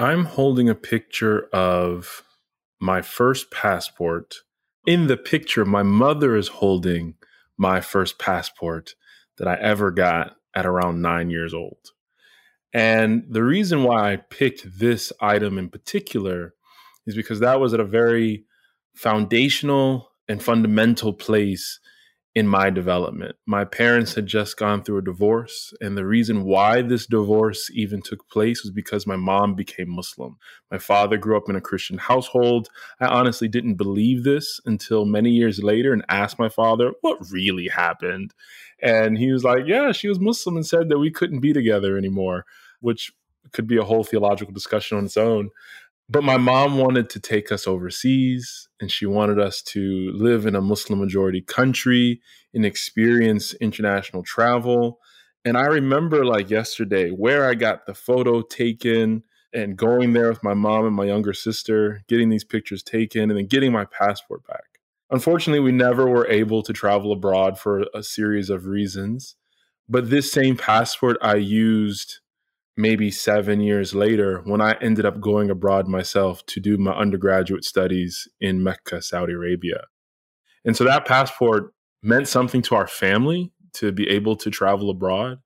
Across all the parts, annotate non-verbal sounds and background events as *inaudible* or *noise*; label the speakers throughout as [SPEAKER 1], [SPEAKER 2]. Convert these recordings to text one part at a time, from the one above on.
[SPEAKER 1] I'm holding a picture of my first passport. In the picture, my mother is holding my first passport that I ever got at around nine years old. And the reason why I picked this item in particular is because that was at a very foundational and fundamental place in my development. My parents had just gone through a divorce, and the reason why this divorce even took place was because my mom became Muslim. My father grew up in a Christian household. I honestly didn't believe this until many years later and asked my father what really happened. And he was like, Yeah, she was Muslim and said that we couldn't be together anymore, which could be a whole theological discussion on its own. But my mom wanted to take us overseas and she wanted us to live in a Muslim majority country and experience international travel. And I remember like yesterday where I got the photo taken and going there with my mom and my younger sister, getting these pictures taken, and then getting my passport back. Unfortunately, we never were able to travel abroad for a series of reasons. But this same passport I used maybe seven years later when I ended up going abroad myself to do my undergraduate studies in Mecca, Saudi Arabia. And so that passport meant something to our family to be able to travel abroad.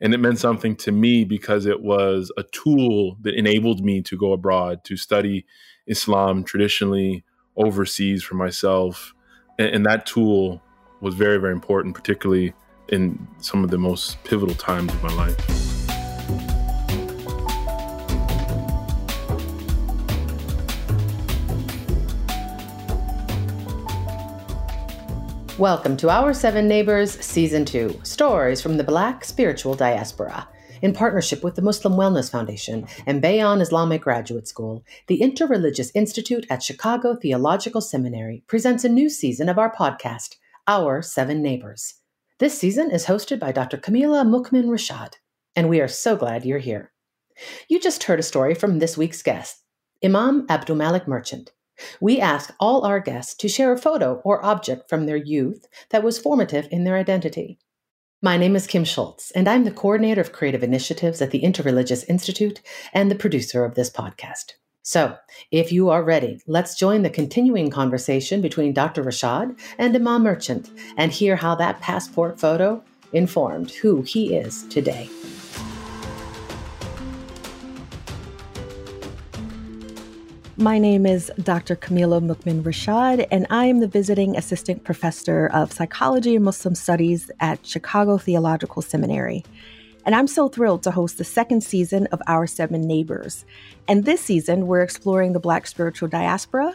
[SPEAKER 1] And it meant something to me because it was a tool that enabled me to go abroad to study Islam traditionally overseas for myself. And, and that tool was very, very important, particularly in some of the most pivotal times of my life.
[SPEAKER 2] Welcome to Our Seven Neighbors Season 2 Stories from the Black Spiritual Diaspora. In partnership with the Muslim Wellness Foundation and Bayan Islamic Graduate School, the Interreligious Institute at Chicago Theological Seminary presents a new season of our podcast, Our Seven Neighbors. This season is hosted by Dr. Kameelah Mu'Min Rashad, and we are so glad you're here. You just heard a story from this week's guest, Imam Abdulmalik Merchant. We ask all our guests to share a photo or object from their youth that was formative in their identity. My name is Kim Schultz, and I'm the coordinator of creative initiatives at the Interreligious Institute and the producer of this podcast. So, if you are ready, let's join the continuing conversation between Dr. Rashad and Imam Merchant and hear how that passport photo informed who he is today.
[SPEAKER 3] My name is Dr. Kameelah Mu'Min Rashad, and I am the visiting assistant professor of psychology and Muslim studies at Chicago Theological Seminary. And I'm so thrilled to host the second season of Our Seven Neighbors. And this season, we're exploring the Black spiritual diaspora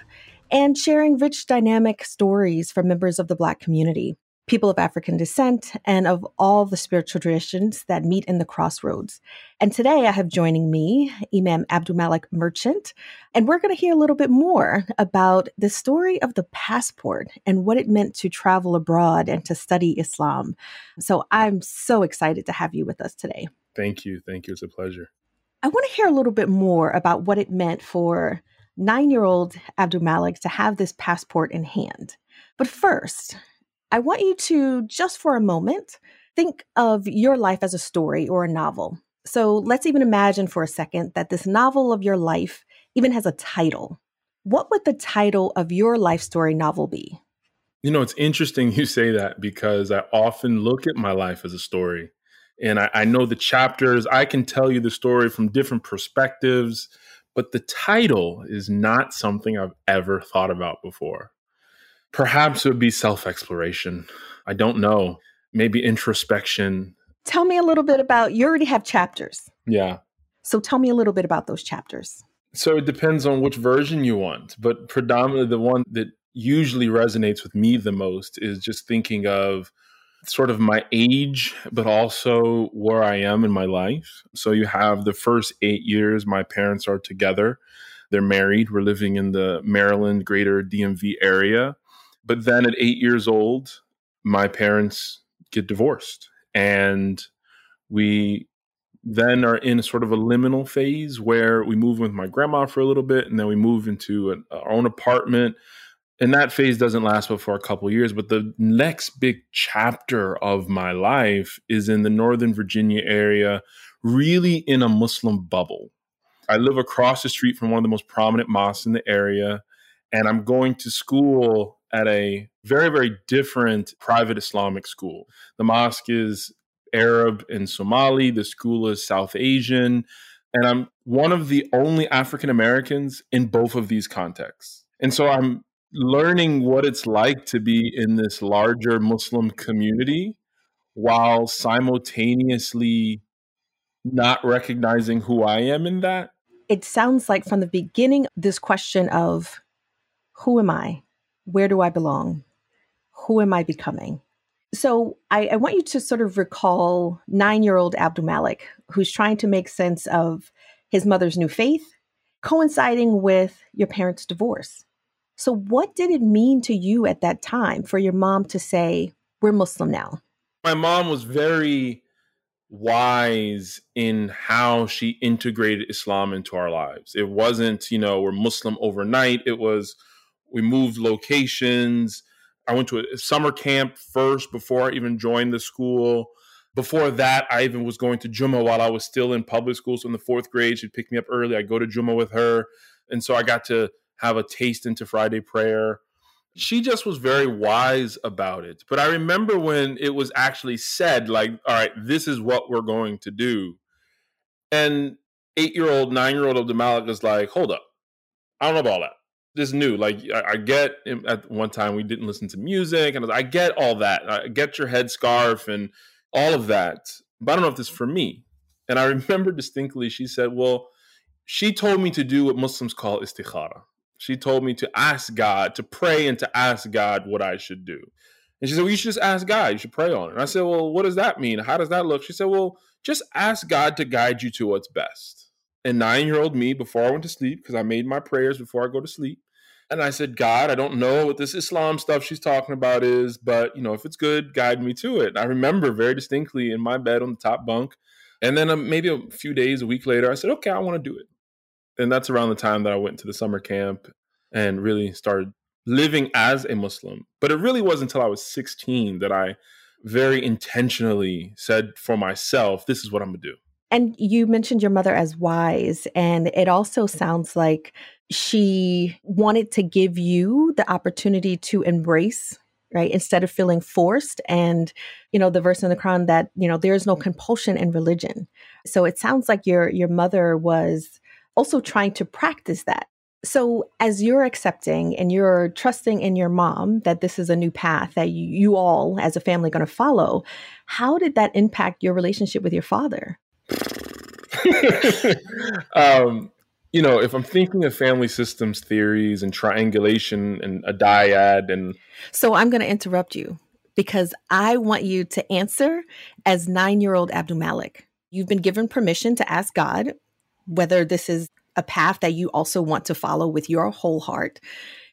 [SPEAKER 3] and sharing rich, dynamic stories from members of the Black community people of African descent, and of all the spiritual traditions that meet in the crossroads. And today I have joining me Imam Abdulmalik Merchant, and we're going to hear a little bit more about the story of the passport and what it meant to travel abroad and to study Islam. So I'm so excited to have you with us today.
[SPEAKER 1] Thank you. Thank you. It's a pleasure.
[SPEAKER 3] I want to hear a little bit more about what it meant for nine year old Abdulmalik to have this passport in hand. But first, I want you to, just for a moment, think of your life as a story or a novel. So let's even imagine for a second that this novel of your life even has a title. What would the title of your life story novel be?
[SPEAKER 1] You know, it's interesting you say that because I often look at my life as a story. And I, I know the chapters, I can tell you the story from different perspectives, but the title is not something I've ever thought about before. Perhaps it would be self exploration. I don't know. Maybe introspection.
[SPEAKER 3] Tell me a little bit about you already have chapters.
[SPEAKER 1] Yeah.
[SPEAKER 3] So tell me a little bit about those chapters.
[SPEAKER 1] So it depends on which version you want, but predominantly the one that usually resonates with me the most is just thinking of sort of my age, but also where I am in my life. So you have the first eight years, my parents are together. They're married. We're living in the Maryland greater DMV area. But then at eight years old, my parents get divorced. And we then are in sort of a liminal phase where we move with my grandma for a little bit and then we move into an, our own apartment and that phase doesn't last but for a couple years but the next big chapter of my life is in the northern virginia area really in a muslim bubble I live across the street from one of the most prominent mosques in the area, and I'm going to school at a very, very different private Islamic school. The mosque is Arab and Somali, the school is South Asian, and I'm one of the only African Americans in both of these contexts. And so I'm learning what it's like to be in this larger Muslim community while simultaneously not recognizing who I am in that.
[SPEAKER 3] It sounds like from the beginning, this question of who am I? Where do I belong? Who am I becoming? So I, I want you to sort of recall nine year old Abdul Malik, who's trying to make sense of his mother's new faith coinciding with your parents' divorce. So, what did it mean to you at that time for your mom to say, We're Muslim now?
[SPEAKER 1] My mom was very wise in how she integrated Islam into our lives. It wasn't, you know, we're Muslim overnight. It was, we moved locations. I went to a summer camp first before I even joined the school. Before that, I even was going to Juma while I was still in public school. So in the fourth grade, she'd pick me up early. I'd go to Juma with her. And so I got to have a taste into Friday prayer. She just was very wise about it. But I remember when it was actually said, like, all right, this is what we're going to do. And eight year old, nine year old Abdul Malik was like, hold up. I don't know about all that. This new. Like, I, I, get at one time we didn't listen to music, and I, I get all that. I get your headscarf and all of that. But I don't know if this is for me. And I *laughs* remember distinctly, she said, well, she told me to do what Muslims call istikhara. She told me to ask God, to pray and to ask God what I should do. And she said, Well, you should just ask God. You should pray on it. And I said, Well, what does that mean? How does that look? She said, Well, just ask God to guide you to what's best. And nine year old me, before I went to sleep, because I made my prayers before I go to sleep, and I said, God, I don't know what this Islam stuff she's talking about is, but you know, if it's good, guide me to it. And I remember very distinctly in my bed on the top bunk. And then um, maybe a few days, a week later, I said, okay, I want to do it and that's around the time that I went to the summer camp and really started living as a Muslim. But it really wasn't until I was 16 that I very intentionally said for myself, this is what I'm going to do.
[SPEAKER 3] And you mentioned your mother as wise, and it also sounds like she wanted to give you the opportunity to embrace right instead of feeling forced and you know the verse in the quran that you know there is no compulsion in religion so it sounds like your your mother was also trying to practice that. So, as you're accepting and you're trusting in your mom that this is a new path that you, all as a family going to follow, how did that impact your relationship with your father? *laughs*
[SPEAKER 1] um, you know, if I'm thinking of family systems theories and triangulation and a dyad and
[SPEAKER 3] So I'm going to interrupt you because I want you to answer as 9-year-old Abdul Malik. You've been given permission to ask God whether this is a path that you also want to follow with your whole heart.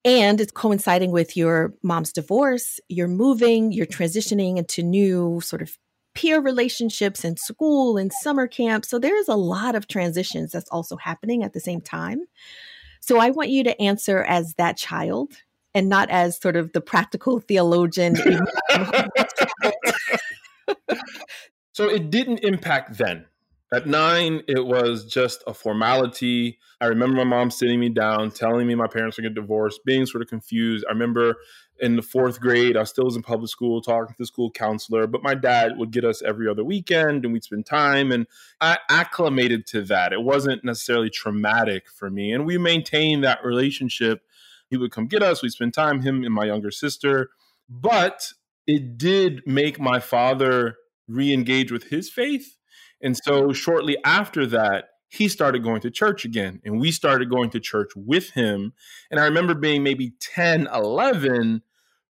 [SPEAKER 3] And it's coinciding with your mom's divorce, you're moving, you're transitioning into new sort of peer relationships in school and summer camp. So there's a lot of transitions that's also happening at the same time. So I want you to answer as that child and not as sort of the practical theologian. *laughs*
[SPEAKER 1] so it didn't impact then. At nine, it was just a formality. I remember my mom sitting me down, telling me my parents were getting divorced, being sort of confused. I remember in the fourth grade, I still was in public school, talking to the school counselor, but my dad would get us every other weekend and we'd spend time. And I acclimated to that. It wasn't necessarily traumatic for me. And we maintained that relationship. He would come get us, we'd spend time, him and my younger sister. But it did make my father re engage with his faith and so shortly after that, he started going to church again and we started going to church with him. And I remember being maybe 10, 11,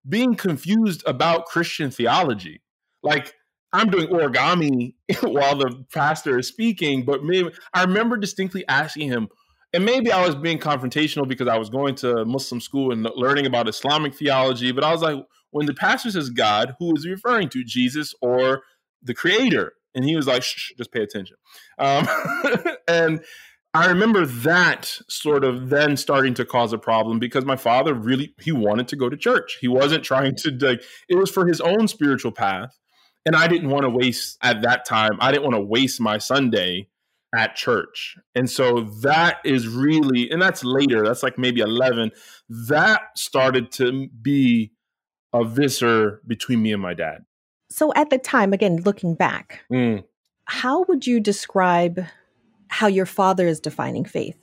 [SPEAKER 1] being confused about Christian theology. Like, I'm doing origami *laughs* while the pastor is speaking, but maybe I remember distinctly asking him, and maybe I was being confrontational because I was going to Muslim school and learning about Islamic theology, but I was like, when the pastor says God, who is he referring to, Jesus or the creator? And he was like, shh, just pay attention. Um, *laughs* and I remember that sort of then starting to cause a problem because my father really he wanted to go to church. He wasn't trying to like it was for his own spiritual path. And I didn't want to waste at that time, I didn't want to waste my Sunday at church. And so that is really, and that's later, that's like maybe 11. That started to be a viscer between me and my dad.
[SPEAKER 3] So at the time, again, looking back,
[SPEAKER 1] Mm.
[SPEAKER 3] how would you describe how your father is defining faith?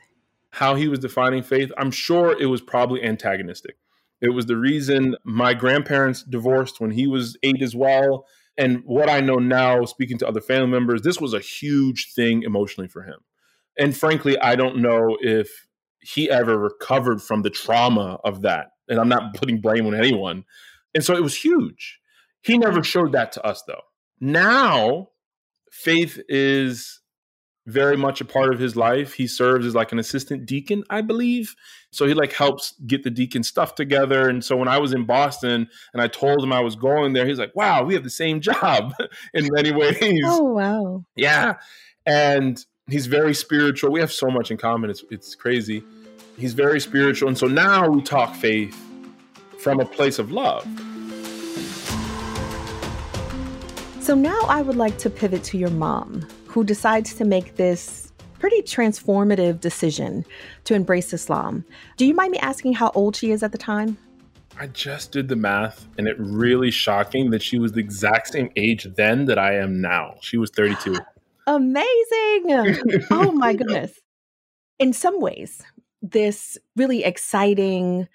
[SPEAKER 1] How he was defining faith, I'm sure it was probably antagonistic. It was the reason my grandparents divorced when he was eight as well. And what I know now, speaking to other family members, this was a huge thing emotionally for him. And frankly, I don't know if he ever recovered from the trauma of that. And I'm not *laughs* putting blame on anyone. And so it was huge. He never showed that to us, though. Now, faith is very much a part of his life. He serves as like an assistant deacon, I believe. So he like helps get the deacon stuff together. And so when I was in Boston and I told him I was going there, he's like, "Wow, we have the same job *laughs* in many ways."
[SPEAKER 3] Oh, wow.
[SPEAKER 1] Yeah. And he's very spiritual. We have so much in common. It's it's crazy. He's very spiritual. And so now we talk faith from a place of love.
[SPEAKER 3] So now I would like to pivot to your mom, who decides to make this pretty transformative decision to embrace Islam. Do you mind me asking how old she is at the time?
[SPEAKER 1] I just did the math and it really shocking that she was the exact same age then that I am now. She was 32. *gasps*
[SPEAKER 3] Amazing. *laughs* oh my goodness. In some ways, this really exciting,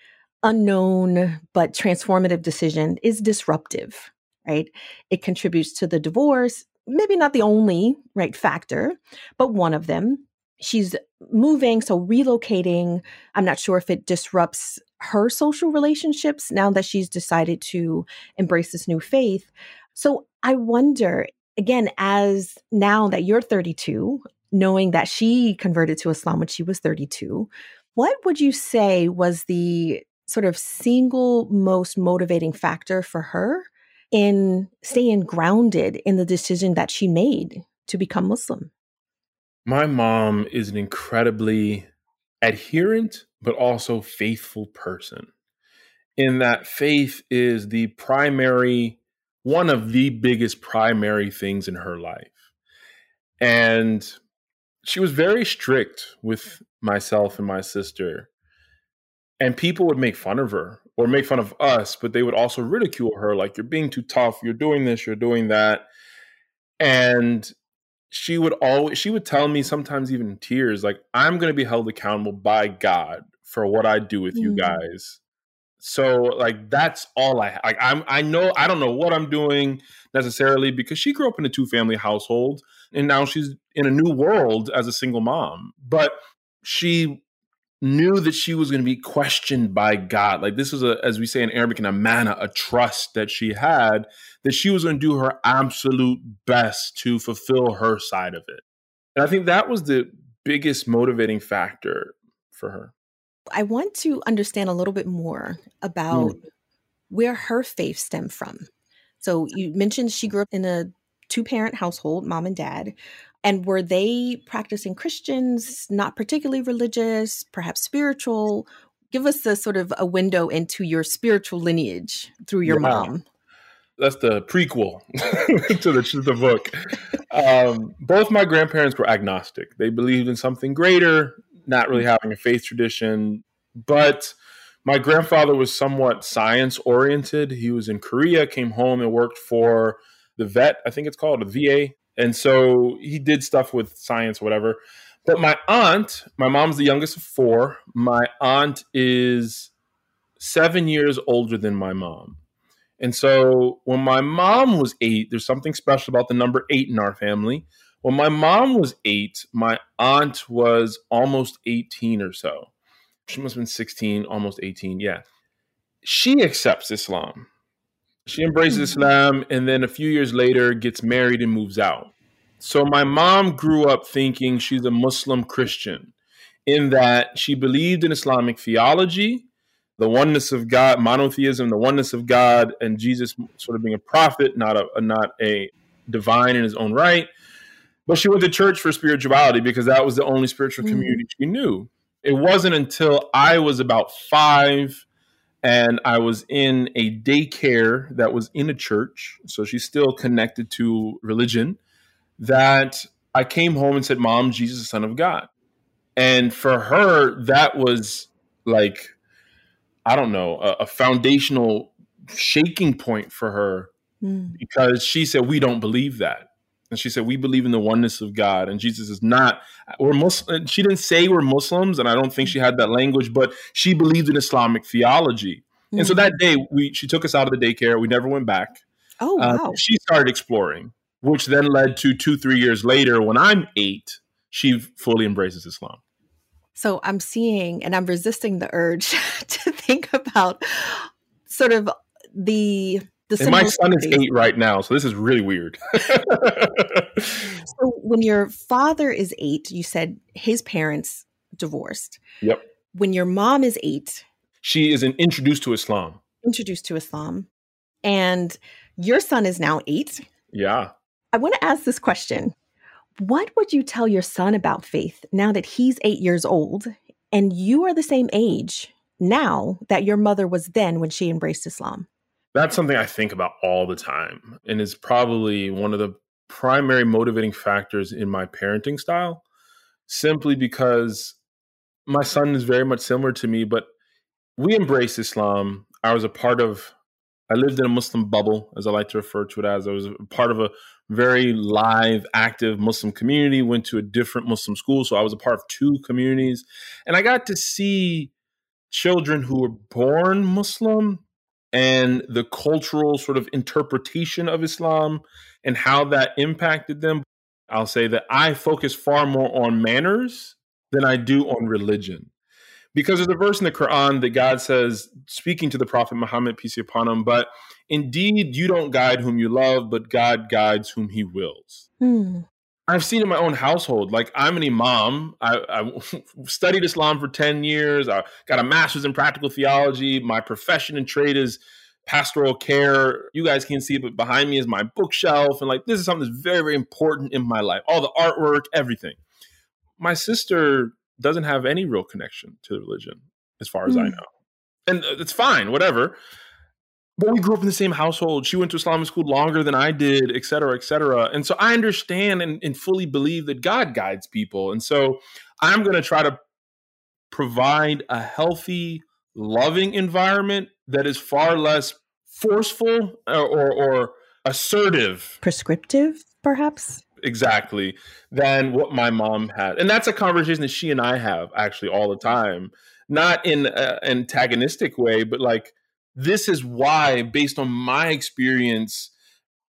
[SPEAKER 3] unknown, but transformative decision is disruptive, right? It contributes to the divorce, maybe not the only right factor, but one of them. She's moving, so relocating. I'm not sure if it disrupts her social relationships now that she's decided to embrace this new faith. So I wonder, again, as now that you're 32, knowing that she converted to Islam when she was 32, what would you say was the sort of single most motivating factor for her in staying grounded in the decision that she made to become Muslim?
[SPEAKER 1] My mom is an incredibly adherent, but also faithful person. In that faith is the primary, one of the biggest primary things in her life. And she was very strict with myself and my sister. And people would make fun of her or make fun of us, but they would also ridicule her like, you're being too tough, you're doing this, you're doing that. And she would always, she would tell me sometimes even in tears, like, I'm going to be held accountable by God for what I do with mm. you guys. So like that's all I like I'm I know I don't know what I'm doing necessarily because she grew up in a two family household and now she's in a new world as a single mom. But she knew that she was going to be questioned by God. Like this was a, as we say in Arabic, an amana, a trust that she had that she was going to do her absolute best to fulfill her side of it. And I think that was the biggest motivating factor for her.
[SPEAKER 3] I want to understand a little bit more about mm. where her faith stemmed from. So you mentioned she grew up in a two parent household, mom and dad. And were they practicing Christians, not particularly religious, perhaps spiritual? Give us a sort of a window into your spiritual lineage through your yeah. mom.
[SPEAKER 1] That's the prequel *laughs* to the, to the book. Um, both my grandparents were agnostic. They believed in something greater, not really having a faith tradition. But my grandfather was somewhat science oriented. He was in Korea, came home and worked for the vet, I think it's called a VA, and so he did stuff with science, whatever. But my aunt, my mom's the youngest of four. My aunt is seven years older than my mom. And so when my mom was eight, there's something special about the number eight in our family. When my mom was eight, my aunt was almost 18 or so. She must have been 16, almost 18. Yeah. She accepts Islam. She embraces mm-hmm. Islam and then a few years later gets married and moves out. So my mom grew up thinking she's a Muslim Christian in that she believed in Islamic theology, the oneness of God, monotheism, the oneness of God, and Jesus sort of being a prophet, not a not a divine in his own right. But she went to church for spirituality because that was the only spiritual mm-hmm. community mm. she knew. It wasn't until I was about five and I was in a daycare that was in a church, so she's still connected to religion. That I came home and said, Mom, Jesus is the Son of God. And for her, that was like, I don't know, a, a foundational shaking point for her mm. because she said, We don't believe that. And she said, We believe in the oneness of God. And Jesus is not, we're Muslim. She didn't say we're Muslims, and I don't think she had that language, but she believed in Islamic theology. Mm. And so hmm. that day, we she took us out of the daycare. We never went back.
[SPEAKER 3] Oh, uh, wow.
[SPEAKER 1] Uh, she started exploring, which then led to two, three years later, when I'm eight, she fully embraces Islam.
[SPEAKER 3] So I'm seeing, and I'm resisting the urge *laughs* to think about sort of the.
[SPEAKER 1] And my son is eight right now, so this is really weird. *laughs*
[SPEAKER 3] so when your father is eight, you said his parents divorced.
[SPEAKER 1] Yep.
[SPEAKER 3] When your mom is eight,
[SPEAKER 1] she is an introduced to Islam.
[SPEAKER 3] Introduced to Islam, and your son is now eight.
[SPEAKER 1] Yeah.
[SPEAKER 3] I want to ask this question. What would you tell your son about faith now that he's eight years old and you are the same age now that your mother was then when she embraced Islam?
[SPEAKER 1] That's something I think about all the time and is probably one of the primary motivating factors in my parenting style, simply because my son is very much similar to me, but we embraced Islam. I was a part of I lived in a Muslim bubble, as I like to refer to it as. I was part of a very live, active Muslim community, went to a different Muslim school. So I was a part of two communities. And I got to see children who were born Muslim and the cultural sort of interpretation of Islam and how that impacted them. I'll say that I focus far more on manners than I do on religion because there's a verse in the Quran that God says, speaking to the Prophet Muhammad, peace be upon him, but indeed you don't guide whom you love, but God guides whom he wills. Hmm. I've seen in my own household, like I'm an imam. I, I, *laughs* studied Islam for 10 years. I got a master's in practical theology. My profession and trade is pastoral care. You guys can see it but behind me is my bookshelf. And like, this is something that's very, very important in my life. All the artwork, everything. My sister doesn't have any real connection to the religion, as far as mm. I know. And uh, it's fine, whatever. But we grew up in the same household. She went to Islamic school longer than I did, et cetera, et cetera. And so I understand and, and fully believe that God guides people. And so I'm going to try to provide a healthy, loving environment that is far less forceful or, or, or assertive,
[SPEAKER 3] prescriptive, perhaps
[SPEAKER 1] exactly than what my mom had. And that's a conversation that she and I have actually all the time, not in an antagonistic way, but like this is why, based on my experience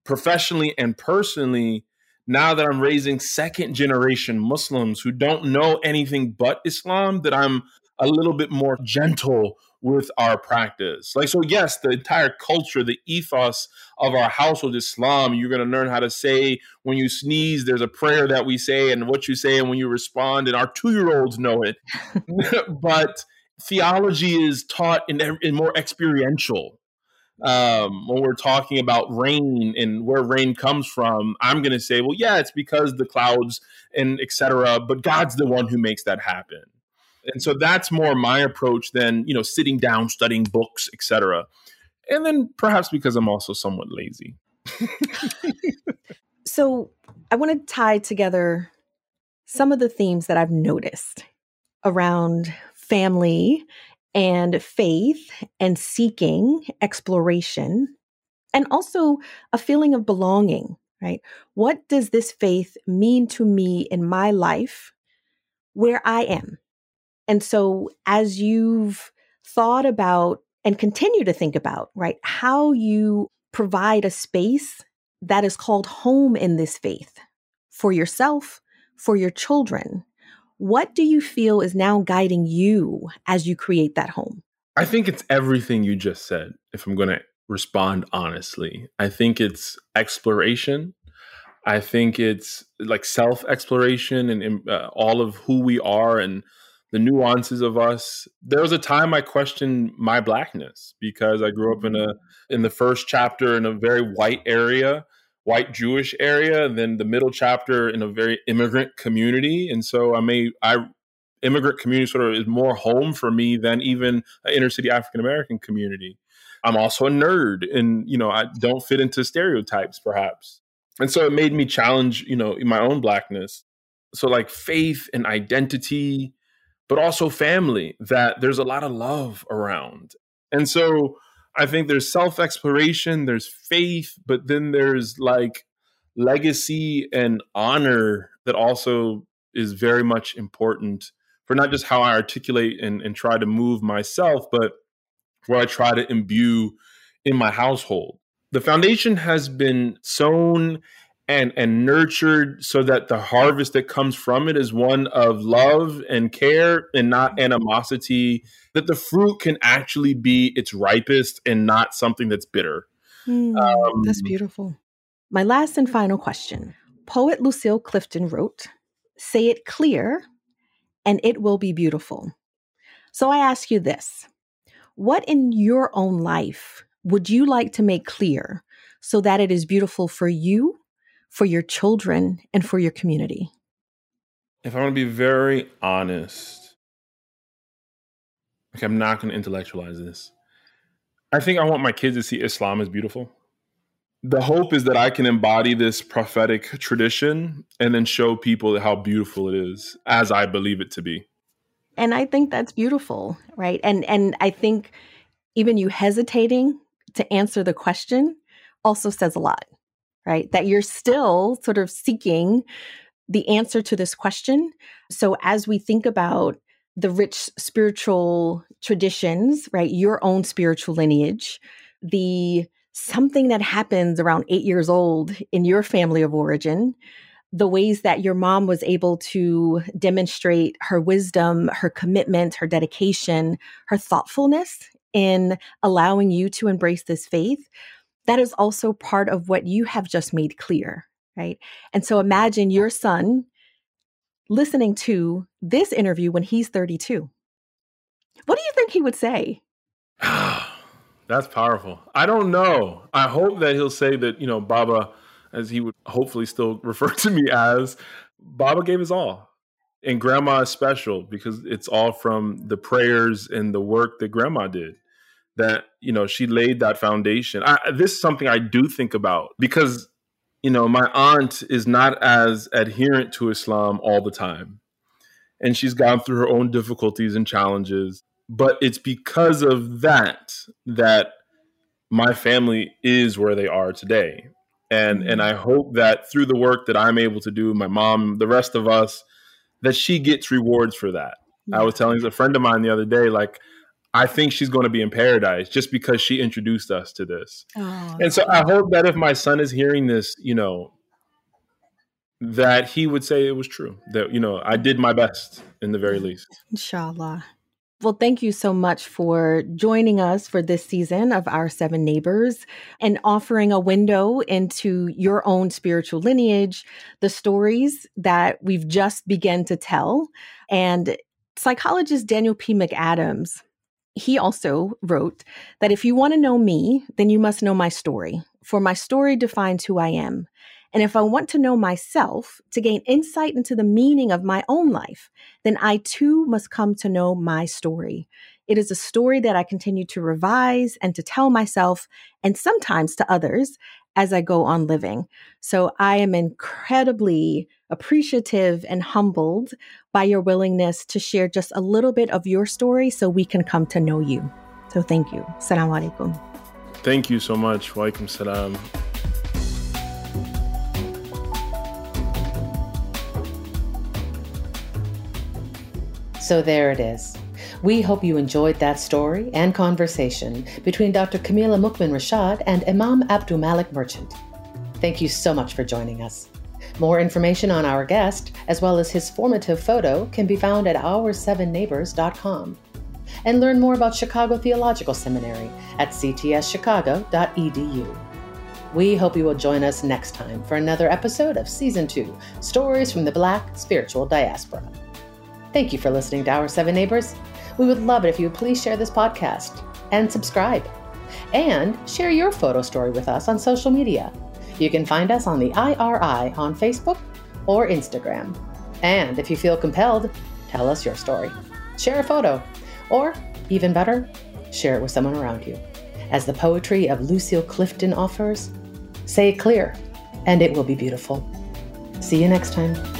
[SPEAKER 1] professionally and personally, now that I'm raising second generation Muslims who don't know anything but Islam, that I'm a little bit more gentle with our practice. Like, so yes, the entire culture, the ethos of our household Islam, you're going to learn how to say when you sneeze, there's a prayer that we say and what you say and when you respond, and our two year olds know it. *laughs* but theology is taught in, in more experiential. Um, when we're talking about rain and where rain comes from, I'm going to say, well, yeah, it's because the clouds and etc. But God's the one who makes that happen. And so that's more my approach than, you know, sitting down, studying books, etc. And then perhaps because I'm also somewhat lazy. *laughs*
[SPEAKER 3] so I want to tie together some of the themes that I've noticed around family and faith and seeking exploration and also a feeling of belonging, right? What does this faith mean to me in my life where I am? And so, as you've thought about and continue to think about, right, how you provide a space that is called home in this faith for yourself, for your children, what do you feel is now guiding you as you create that home?
[SPEAKER 1] I think it's everything you just said, if I'm going to respond honestly. I think it's exploration. I think it's like self exploration and, and uh, all of who we are and the nuances of us. There was a time I questioned my blackness because I grew up in a mm-hmm. in the first chapter in a very white area, white Jewish area, and then the middle chapter in a very immigrant community. And so I may I immigrant community sort of is more home for me than even an inner city African American community. I'm also a nerd and you know I don't fit into stereotypes perhaps. And so it made me challenge, you know, my own blackness. So like faith and identity, but also family, that there's a lot of love around. And so I think there's self exploration, there's faith, but then there's like legacy and honor that also is very much important for not just how I articulate and, and try to move myself, but where I try to imbue in my household. The foundation has been sown and and nurtured so that the harvest that comes from it is one of love and care and not animosity that the fruit can actually be its ripest and not something that's bitter.
[SPEAKER 3] Mm, um, that's beautiful. My last and final question. Poet lucille clifton wrote say it clear and it will be beautiful. So i ask you this. What in your own life would you like to make clear so that it is beautiful for you for your children and for your community?
[SPEAKER 1] If I want to be very honest, okay, I'm not going to intellectualize this. I think I want my kids to see Islam as beautiful. The hope is that I can embody this prophetic tradition and then show people how beautiful it is as I believe it to be.
[SPEAKER 3] And I think that's beautiful, right? And and I think even you hesitating to answer the question also says a lot right? That you're still sort of seeking the answer to this question. So as we think about the rich spiritual traditions, right? Your own spiritual lineage, the something that happens around eight years old in your family of origin, the ways that your mom was able to demonstrate her wisdom, her commitment, her dedication, her thoughtfulness in allowing you to embrace this faith that is also part of what you have just made clear, right? And so imagine your son listening to this interview when he's 32. What do you think he would say? *sighs*
[SPEAKER 1] That's powerful. I don't know. I hope that he'll say that, you know, Baba, as he would hopefully still *laughs* refer to me as, Baba gave his all. And grandma is special because it's all from the prayers and the work that grandma did that you know she laid that foundation. I, this is something I do think about because you know my aunt is not as adherent to Islam all the time, and she's gone through her own difficulties and challenges. But it's because of that that my family is where they are today, and mm-hmm. and I hope that through the work that I'm able to do, my mom, the rest of us, that she gets rewards for that. I was telling a friend of mine the other day, like I think she's going to be in paradise just because she introduced us to this. Oh, and so I hope that if my son is hearing this, you know, that he would say it was true. That, you know, I did my best in the very least.
[SPEAKER 3] Inshallah. Well, thank you so much for joining us for this season of Our Seven Neighbors and offering a window into your own spiritual lineage, the stories that we've just begun to tell. And psychologist Daniel P. McAdams he also wrote that if you want to know me, then you must know my story, for my story defines who I am. And if I want to know myself to gain insight into the meaning of my own life, then I too must come to know my story. It is a story that I continue to revise and to tell myself and sometimes to others as I go on living. So I am incredibly appreciative and humbled by your willingness to share just a little bit of your story so we can come to know you. So thank you. Assalamu alaikum.
[SPEAKER 1] Thank you so much. Walaikum salam.
[SPEAKER 2] So there it is. We hope you enjoyed that story and conversation between Dr. Kameelah Mu'Min Rashad and Imam Abdul Malik Merchant. Thank you so much for joining us. More information on our guest, as well as his formative photo, can be found at our7neighbors.com. And learn more about Chicago Theological Seminary at ctschicago.edu. We hope you will join us next time for another episode of Season 2 Stories from the Black Spiritual Diaspora. Thank you for listening to Our Seven Neighbors. We would love it if you would please share this podcast and subscribe. And share your photo story with us on social media you can find us on the IRI on Facebook or Instagram. And if you feel compelled, tell us your story. Share a photo, or even better, share it with someone around you. As the poetry of Lucille Clifton offers, say it clear, and it will be beautiful. See you next time.